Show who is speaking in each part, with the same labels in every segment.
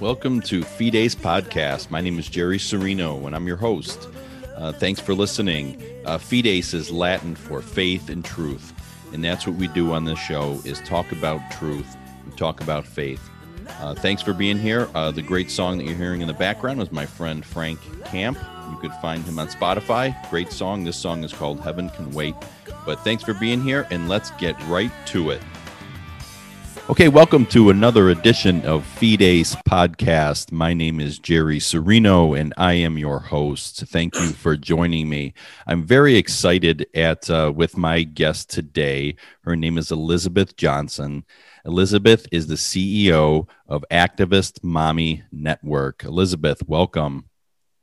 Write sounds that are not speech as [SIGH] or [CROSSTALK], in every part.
Speaker 1: Welcome to Fides Podcast. My name is Jerry Serino, and I'm your host. Uh, thanks for listening. Uh, Fides is Latin for faith and truth, and that's what we do on this show: is talk about truth and talk about faith. Uh, thanks for being here. Uh, the great song that you're hearing in the background was my friend Frank Camp. You could find him on Spotify. Great song. This song is called Heaven Can Wait. But thanks for being here, and let's get right to it. Okay, welcome to another edition of Fides Podcast. My name is Jerry Serino, and I am your host. Thank you for joining me. I'm very excited at uh, with my guest today. Her name is Elizabeth Johnston. Elizabeth is the CEO of Activist Mommy Network. Elizabeth, welcome.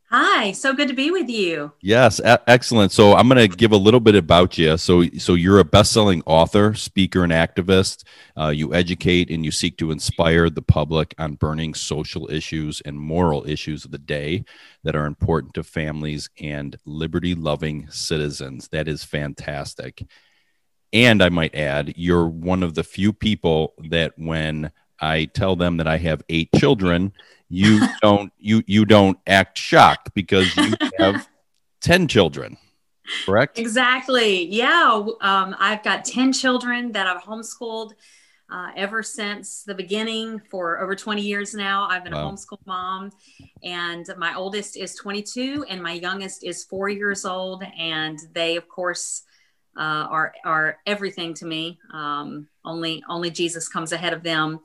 Speaker 2: Hi, so good to be with you.
Speaker 1: Yes, a- excellent. So I'm going to give a little bit about you. So, so you're a best-selling author, speaker, and activist. Uh, you educate and you seek to inspire the public on burning social issues and moral issues of the day that are important to families and liberty-loving citizens. That is fantastic. And I might add, you're one of the few people that when I tell them that I have eight children you [LAUGHS] don't you you don't act shocked because you [LAUGHS] have 10 children correct?
Speaker 2: Exactly. Yeah um, i've got 10 children that i've homeschooled uh, ever since the beginning for over 20 years now. I've been wow. a homeschool mom and my oldest is 22 and my youngest is four years old and they of course uh, are are everything to me. Um, only only jesus comes ahead of them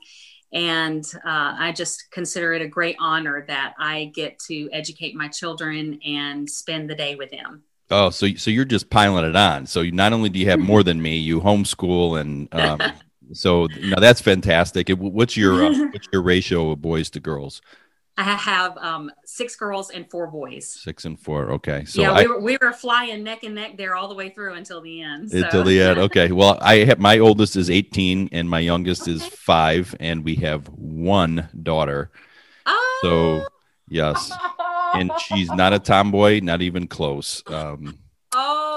Speaker 2: and uh, I just consider it a great honor that I get to educate my children and spend the day with them.
Speaker 1: Oh, so so you're just piling it on. So not only do you have more than me, you homeschool, and um, [LAUGHS] so now that's fantastic. What's your uh, [LAUGHS] what's your ratio of boys to girls?
Speaker 2: I have um, six girls and four boys.
Speaker 1: Six and four. Okay. So
Speaker 2: yeah, we, I, were, we were flying neck and neck there all the way through until the end.
Speaker 1: So. Until the end. [LAUGHS] Okay. Well, I have my oldest is 18 and my youngest okay. is five, and we have one daughter. Oh. So yes, [LAUGHS] and she's not a tomboy, not even close. Um,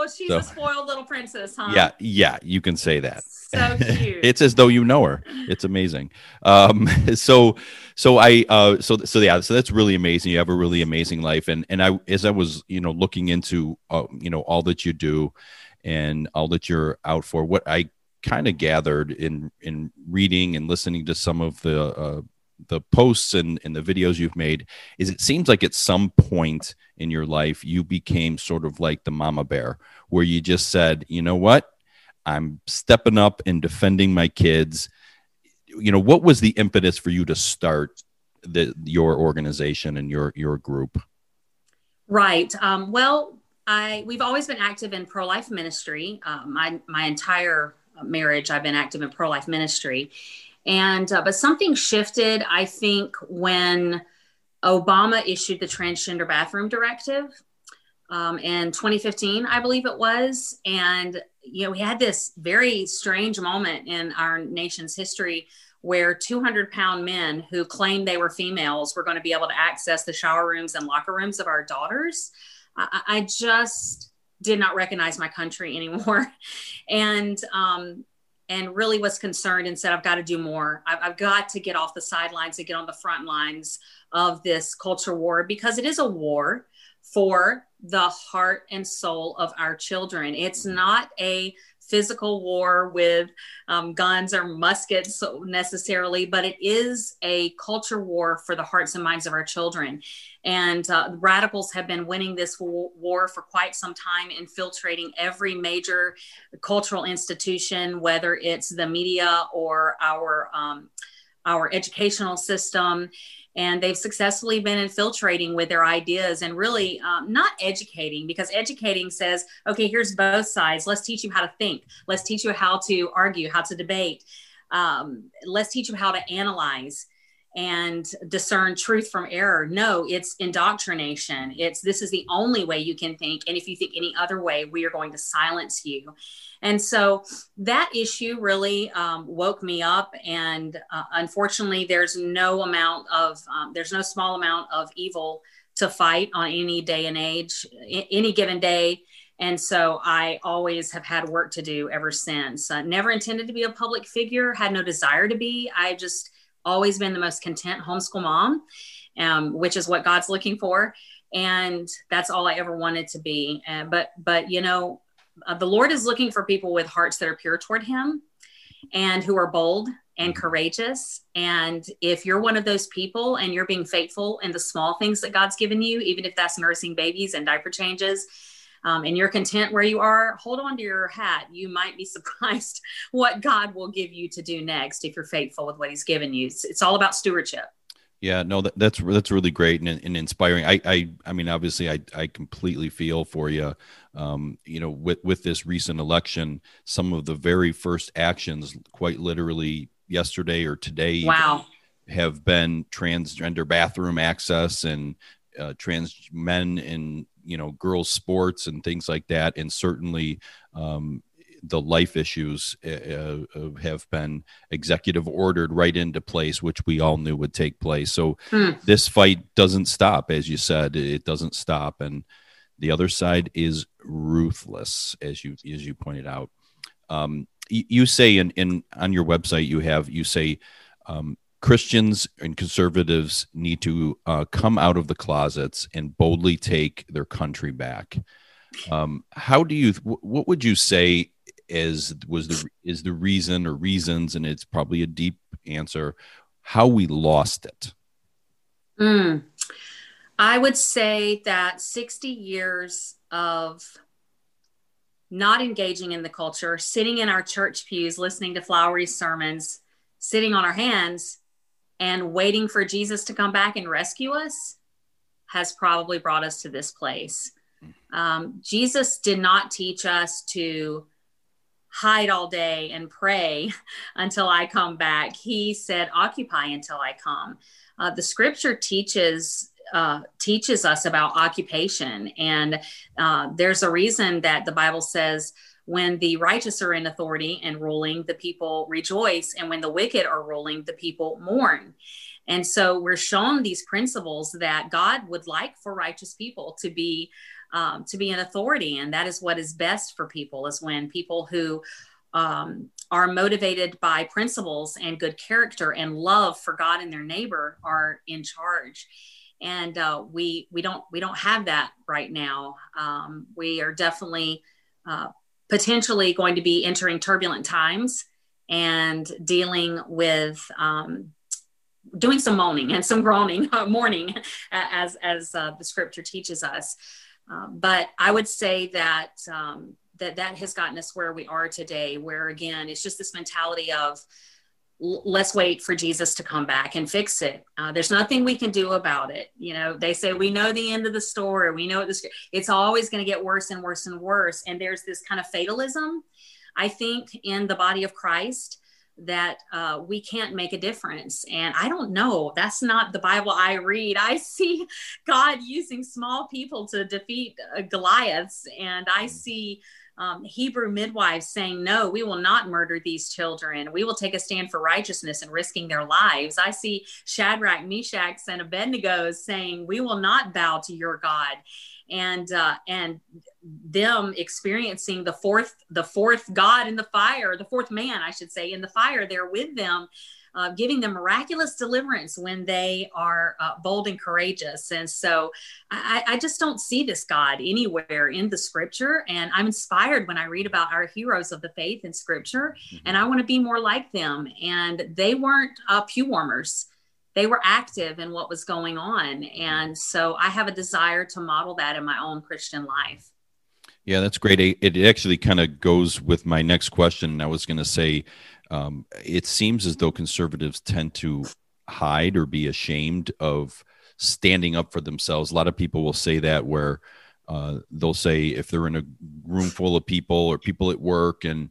Speaker 2: oh, she's so, a spoiled little princess, huh?
Speaker 1: Yeah. Yeah. You can say that
Speaker 2: so cute. [LAUGHS]
Speaker 1: it's as though you know her. It's amazing. Um, [LAUGHS] so, so I, uh, so, so yeah, so that's really amazing. You have a really amazing life. And, and I, as I was, you know, looking into, uh, you know, all that you do and all that you're out for, what I kind of gathered in, in reading and listening to some of the, uh, the posts and, and the videos you've made is it seems like at some point in your life you became sort of like the mama bear where you just said you know what I'm stepping up and defending my kids. You know, what was the impetus for you to start the, your organization and your your group?
Speaker 2: Right. Um, well, I we've always been active in pro life ministry. Uh, my my entire marriage, I've been active in pro life ministry, and uh, but something shifted. I think when Obama issued the transgender bathroom directive um, in 2015, I believe it was, and you know, we had this very strange moment in our nation's history where 200 pound men who claimed they were females were going to be able to access the shower rooms and locker rooms of our daughters. I, I just did not recognize my country [LAUGHS] anymore. and, um, and really was concerned and said, I've got to do more. I've, I've got to get off the sidelines and get on the front lines of this culture war because it is a war for the heart and soul of our children. It's mm-hmm. not a physical war with um, guns or muskets necessarily, but it is a culture war for the hearts and minds of our children. And uh, radicals have been winning this war for quite some time, infiltrating every major cultural institution, whether it's the media or our um, our educational system and they've successfully been infiltrating with their ideas and really um, not educating because educating says okay here's both sides. Let's teach you how to think. Let's teach you how to argue how to debate. Um, let's teach you how to analyze and discern truth from error. No, it's indoctrination. It's this is the only way you can think. And if you think any other way, we are going to silence you. And so that issue really um, woke me up. And uh, unfortunately, there's no amount of, um, there's no small amount of evil to fight on any day and age, any given day. And so I always have had work to do ever since. Uh, never intended to be a public figure, had no desire to be. I just, always been the most content homeschool mom, um, which is what God's looking for. And that's all I ever wanted to be. Uh, but, but, you know, uh, the Lord is looking for people with hearts that are pure toward Him and who are bold and courageous. And if you're one of those people and you're being faithful in the small things that God's given you, even if that's nursing babies and diaper changes, um, and you're content where you are, hold on to your hat. You might be [LAUGHS] surprised what God will give you to do next if you're faithful with what He's given you. It's, it's all about stewardship.
Speaker 1: Yeah, no, that, that's that's really great and, and inspiring. I, I, I mean, obviously, I, I completely feel for you. Um, you know, with with this recent election, some of the very first actions, quite literally yesterday or today,
Speaker 2: wow,
Speaker 1: have been transgender bathroom access and uh, trans men in you know girls sports and things like that. And certainly um, the life issues uh, uh, uh, have been executive ordered right into place which we all knew would take place. So hmm. this fight doesn't stop as you said it doesn't stop. And the other side is ruthless as you as you pointed out. Um, you, you, say in, in on your website you have you say um, Christians and conservatives need to uh, come out of the closets and boldly take their country back. Um, how do you? What would you say is was the is the reason or reasons? And it's probably a deep answer. How we lost it.
Speaker 2: Mm. I would say that sixty years of not engaging in the culture, sitting in our church pews, listening to flowery sermons, sitting on our hands and waiting for Jesus to come back and rescue us has probably brought us to this place. Um, Jesus did not teach us to hide all day and pray [LAUGHS] until I come back. He said, occupy until I come. Uh, the scripture teaches uh, teaches us about occupation, and uh, there's a reason that the Bible says when the righteous are in authority and ruling, the people rejoice. And when the wicked are ruling, the people mourn. And so we're shown these principles that God would like for righteous people to be um, to be an authority, and that is what is best for people. Is when people who um, are motivated by principles and good character and love for God and their neighbor are in charge. And uh, we we don't we don't have that right now. Um, we are definitely uh, potentially going to be entering turbulent times and dealing with um, doing some moaning and some groaning, [LAUGHS] uh, mourning, as as uh, the scripture teaches us. Uh, but I would say that um, that that has gotten us where we are today, where again it's just this mentality of let's wait for Jesus to come back and fix it. Uh, there's nothing we can do about it. You know, they say we know the end of the story. We know this. It's always going to get worse and worse and worse. And there's this kind of fatalism, I think, in the body of Christ that uh, we can't make a difference. And I don't know. That's not the Bible I read. I see God using small people to defeat uh, Goliaths, and I see um, Hebrew midwives saying, No, we will not murder these children. We will take a stand for righteousness and risking their lives. I see Shadrach, Meshach, and Abednego saying, We will not bow to your God. And uh, and them experiencing the fourth the fourth God in the fire, the fourth man, I should say, in the fire there with them uh, giving them miraculous deliverance when they are uh, bold and courageous. And so I, I, just don't see this God anywhere in the scripture. And I'm inspired when I read about our heroes of the faith in scripture, mm-hmm. and I want to be more like them. And they weren't uh, pew warmers they were active in what was going on. And so I have a desire to model that in my own Christian life.
Speaker 1: Yeah, that's great. It actually kind of goes with my next question. I was going to say, um, it seems as though conservatives tend to hide or be ashamed of standing up for themselves. A lot of people will say that where uh, they'll say if they're in a room full of people or people at work and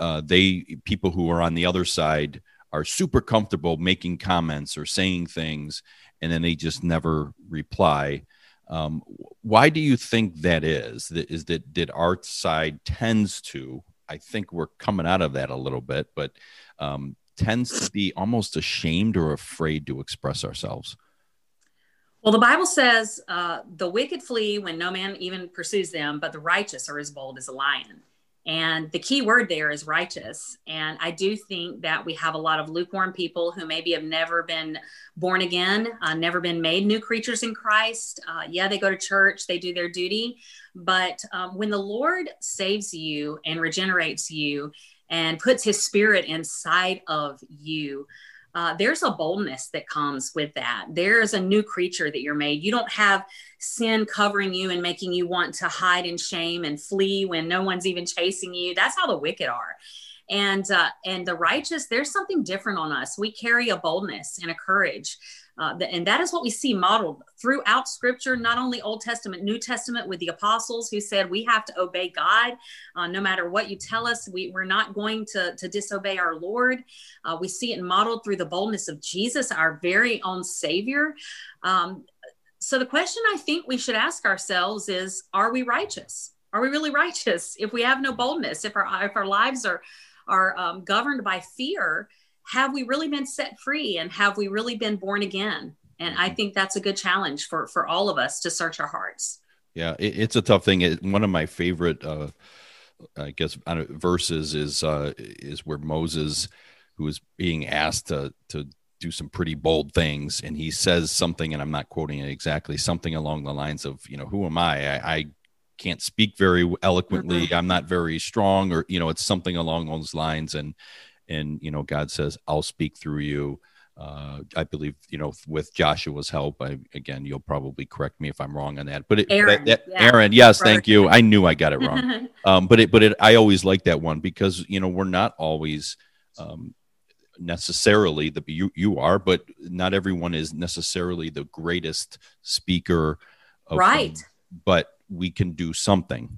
Speaker 1: uh, they people who are on the other side are super comfortable making comments or saying things and then they just never reply um, why do you think that is that is that that our side tends to I think we're coming out of that a little bit, but um, tends to be almost ashamed or afraid to express ourselves.
Speaker 2: Well, the Bible says uh, the wicked flee when no man even pursues them, but the righteous are as bold as a lion. And the key word there is righteous. And I do think that we have a lot of lukewarm people who maybe have never been born again, uh, never been made new creatures in Christ. Uh, yeah, they go to church, they do their duty. But um, when the Lord saves you and regenerates you and puts his spirit inside of you, uh, there's a boldness that comes with that. There's a new creature that you're made. You don't have sin covering you and making you want to hide in shame and flee when no one's even chasing you. That's how the wicked are. And uh, and the righteous, there's something different on us. We carry a boldness and a courage uh, and that is what we see modeled throughout scripture, not only Old Testament, New Testament, with the apostles who said we have to obey God uh, no matter what you tell us. We, we're not going to, to disobey our Lord. Uh, we see it modeled through the boldness of Jesus, our very own Savior. Um, so the question I think we should ask ourselves is Are we righteous? Are we really [LAUGHS] righteous if we have no boldness, if our, if our lives are, are um, governed by fear? have we really been set free and have we really been born again? And I mm-hmm. think that's a good challenge for for all of us to search our hearts.
Speaker 1: Yeah, it, it's a tough thing. It, one of my favorite, uh, I guess, verses is uh, is where Moses, who is being asked to to do some pretty bold things, and he says something, and I'm not quoting it exactly, something along the lines of, you know, who am I? I, I can't speak very eloquently. Mm-hmm. I'm not very strong, or you know, it's something along those lines, and and you know god says i'll speak through you uh, I believe you know with Joshua's help. I, again, you'll probably correct me if I'm wrong on that. But it,
Speaker 2: Aaron,
Speaker 1: that, that, yeah. Aaron, yes, thank you. I knew I got it wrong. [LAUGHS] um, but it, but it, I always like that one because you know we're not always um, necessarily the you you are, but not everyone is necessarily the greatest speaker.
Speaker 2: right.
Speaker 1: Them, but we can do something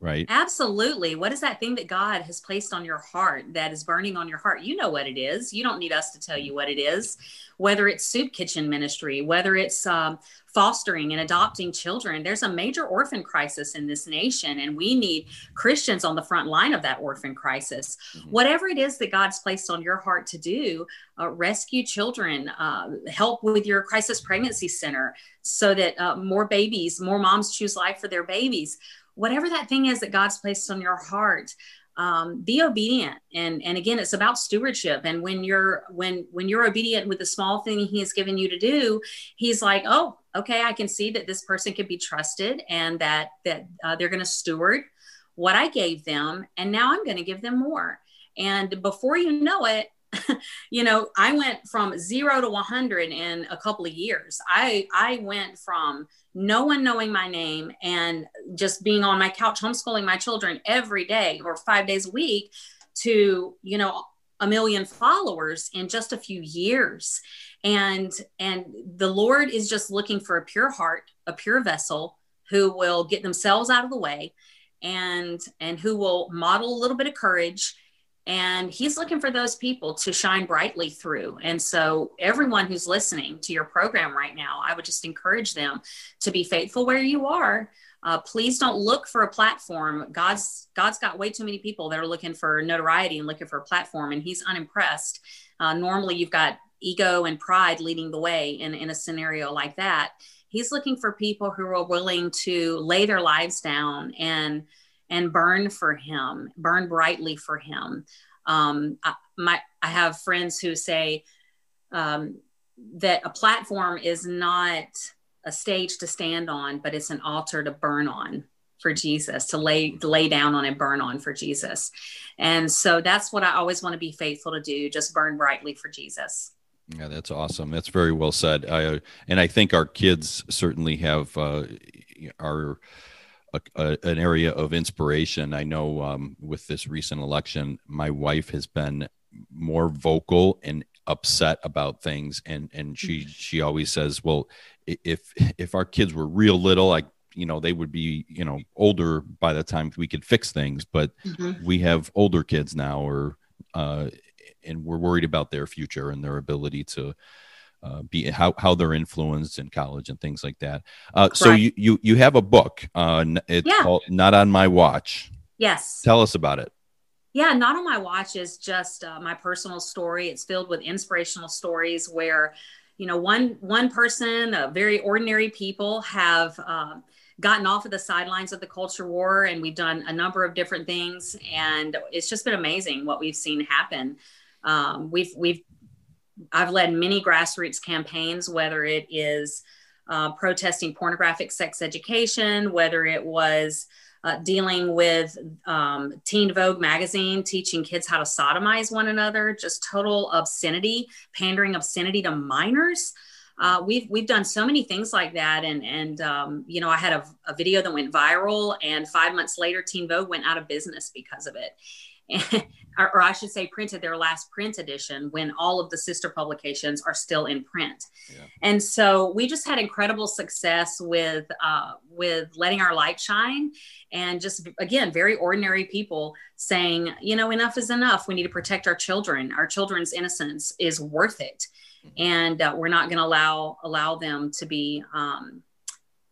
Speaker 1: right?
Speaker 2: Absolutely. What is that thing that God has placed on your heart that is burning on your heart? You know what it is. You don't need us to tell you what it is. Whether it's soup kitchen ministry, whether it's um, fostering and adopting children, there's a major orphan crisis in this nation, and we need Christians on the front line of that orphan crisis. Mm-hmm. Whatever it is that God's placed on your heart to do, uh, rescue children, uh, help with your crisis pregnancy center so that uh, more babies, more moms choose life for their babies whatever that thing is that God's placed on your heart, um, be obedient. And and again, it's about stewardship. And when you're when when you're obedient with the small thing He has given you to do, He's like, oh, okay, I can see that this person can be trusted and that that uh, they're going to steward what I gave them, and now I'm going to give them more. And before you know it, [LAUGHS] you know, I went from zero to 100 in a couple of years. I I went from no one knowing my name and just being on my couch homeschooling my children every day or five days a week to you know a million followers in just a few years. And and the lord is just looking for a pure heart a pure vessel who will get themselves out of the way and and who will model a little bit of courage and he's looking for those people to shine brightly through. And so, everyone who's listening to your program right now, I would just encourage them to be faithful where you are. Uh, please don't look for a platform. God's God's got way too many people that are looking for notoriety and looking for a platform, and He's unimpressed. Uh, normally, you've got ego and pride leading the way in, in a scenario like that. He's looking for people who are willing to lay their lives down and and burn for him, burn brightly for him. Um, I, my, I have friends who say um, that a platform is not a stage to stand on, but it's an altar to burn on for Jesus, to lay to lay down on and burn on for Jesus. And so that's what I always want to be faithful to do, just burn brightly for Jesus.
Speaker 1: Yeah, that's awesome. That's very well said. I, uh, and I think our kids certainly have uh, a, a, an area of inspiration. I know um, with this recent election, my wife has been more vocal and upset about things, and and she mm-hmm. she always says, "Well, if if our kids were real little, like you know, they would be you know older by the time we could fix things, but mm-hmm. we have older kids now, or uh, and we're worried about their future and their ability to." Uh, be how, how they're influenced in college and things like that. Uh, so you, you you have a book. Uh, it's yeah. called Not on My Watch.
Speaker 2: Yes.
Speaker 1: Tell us about it.
Speaker 2: Yeah, Not on My Watch is just uh, my personal story. It's filled with inspirational stories where, you know, one one person, uh, very ordinary people have. Uh, gotten off of the sidelines of the culture war and we've done a number of different things and it's just been amazing what we've seen happen um, we've we've i've led many grassroots campaigns whether it is uh, protesting pornographic sex education whether it was uh, dealing with um, Teen Vogue magazine, teaching kids how to sodomize one another, just total obscenity, pandering obscenity to minors uh, we've we've done so many things like that, and and um, you know, I had a, a, video that went viral, and five months later, Teen Vogue went out of business because of it. [LAUGHS] Or, or, I should say, printed their last print edition when all of the sister publications are still in print. Yeah. And so we just had incredible success with uh, with letting our light shine, and just again, very ordinary people saying, you know, enough is enough. We need to protect our children. Our children's innocence is worth it and uh, we're not going to allow allow them to be um,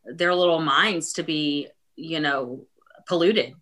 Speaker 2: their little minds to be you know polluted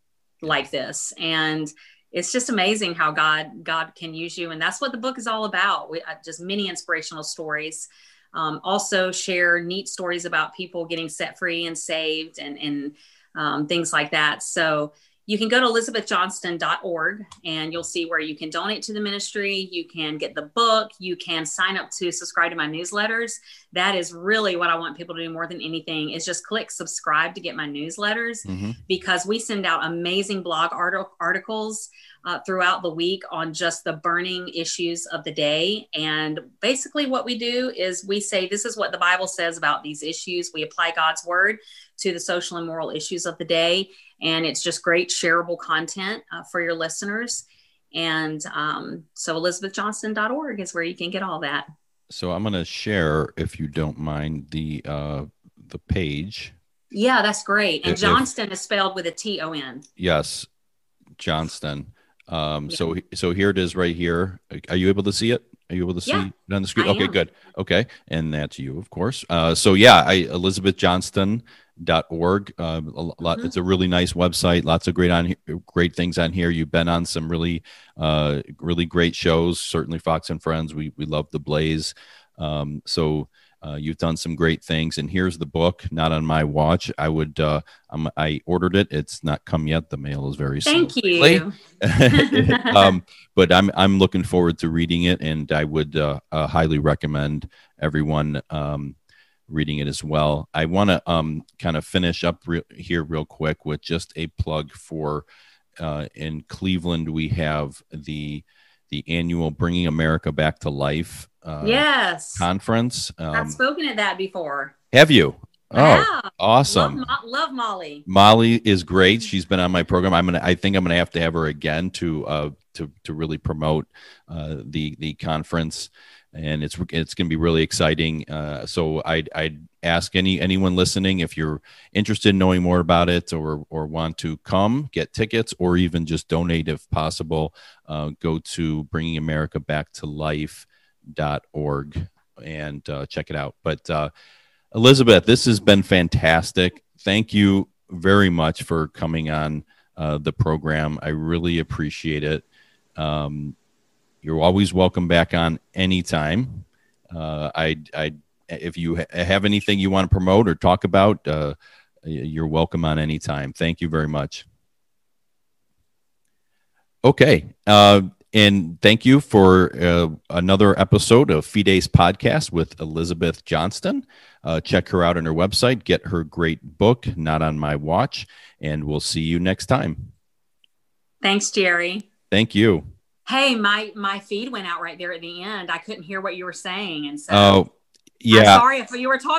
Speaker 2: like this and it's just amazing how god god can use you and that's what the book is all about we, uh, just many inspirational stories um, also share neat stories about people getting set free and saved and and um, things like that so you can go to elizabethjohnston.org and you'll see where you can donate to the ministry. You can get the book. You can sign up to subscribe to my newsletters. That is really what I want people to do more than anything is just click subscribe to get my newsletters mm-hmm. because we send out amazing blog art- articles uh, throughout the week on just the burning issues of the day. And basically, what we do is we say, This is what the Bible says about these issues. We apply God's word to the social and moral issues of the day. And it's just great shareable content uh, for your listeners. And um, so, elizabethjohnston.org is where you can get all that.
Speaker 1: So, I'm going to share, if you don't mind, the uh, the page.
Speaker 2: Yeah, that's great. And if, Johnston is spelled with a T O N.
Speaker 1: Yes, Johnston. Um, yeah. So so here it is right here. Are you able to see it? Are you able to see yeah, it on the screen? I okay, am. good. Okay, and that's you, of course. Uh, so yeah, I Elizabeth Johnston dot org uh, a lot mm-hmm. it's a really nice website lots of great on great things on here you've been on some really uh really great shows certainly fox and friends we we love the blaze um so uh, you've done some great things, and here's the book. Not on my watch. I would. Uh, i ordered it. It's not come yet. The mail is very.
Speaker 2: Thank you. [LAUGHS] [LAUGHS]
Speaker 1: um, but I'm I'm looking forward to reading it, and I would uh, uh highly recommend everyone um, reading it as well. I want to um, kind of finish up re- here real quick with just a plug for. Uh, in Cleveland, we have the the annual Bringing America Back to Life
Speaker 2: uh, yes
Speaker 1: conference.
Speaker 2: Um, I've spoken at that before.
Speaker 1: Have you? Oh, yeah. awesome!
Speaker 2: Love, love, Molly.
Speaker 1: Molly is great. She's been on my program. I'm gonna. I think I'm gonna have to have her again to uh to to really promote uh the the conference, and it's it's gonna be really exciting. Uh, so I I ask any anyone listening if you're interested in knowing more about it or or want to come get tickets or even just donate if possible. Uh, go to Bringing America Back to Life dot org and uh, check it out. But uh, Elizabeth, this has been fantastic. Thank you very much for coming on uh, the program. I really appreciate it. Um, you're always welcome back on anytime. Uh, I, I, if you ha- have anything you want to promote or talk about, uh, you're welcome on anytime. Thank you very much. Okay. Uh, and thank you for uh, another episode of Fides Podcast with Elizabeth Johnston. Uh, check her out on her website, get her great book, Not on My Watch, and we'll see you next time.
Speaker 2: Thanks, Jerry.
Speaker 1: Thank you.
Speaker 2: Hey, my my feed went out right there at the end. I couldn't hear what you were saying, and so
Speaker 1: oh yeah.
Speaker 2: I'm sorry if you were talking.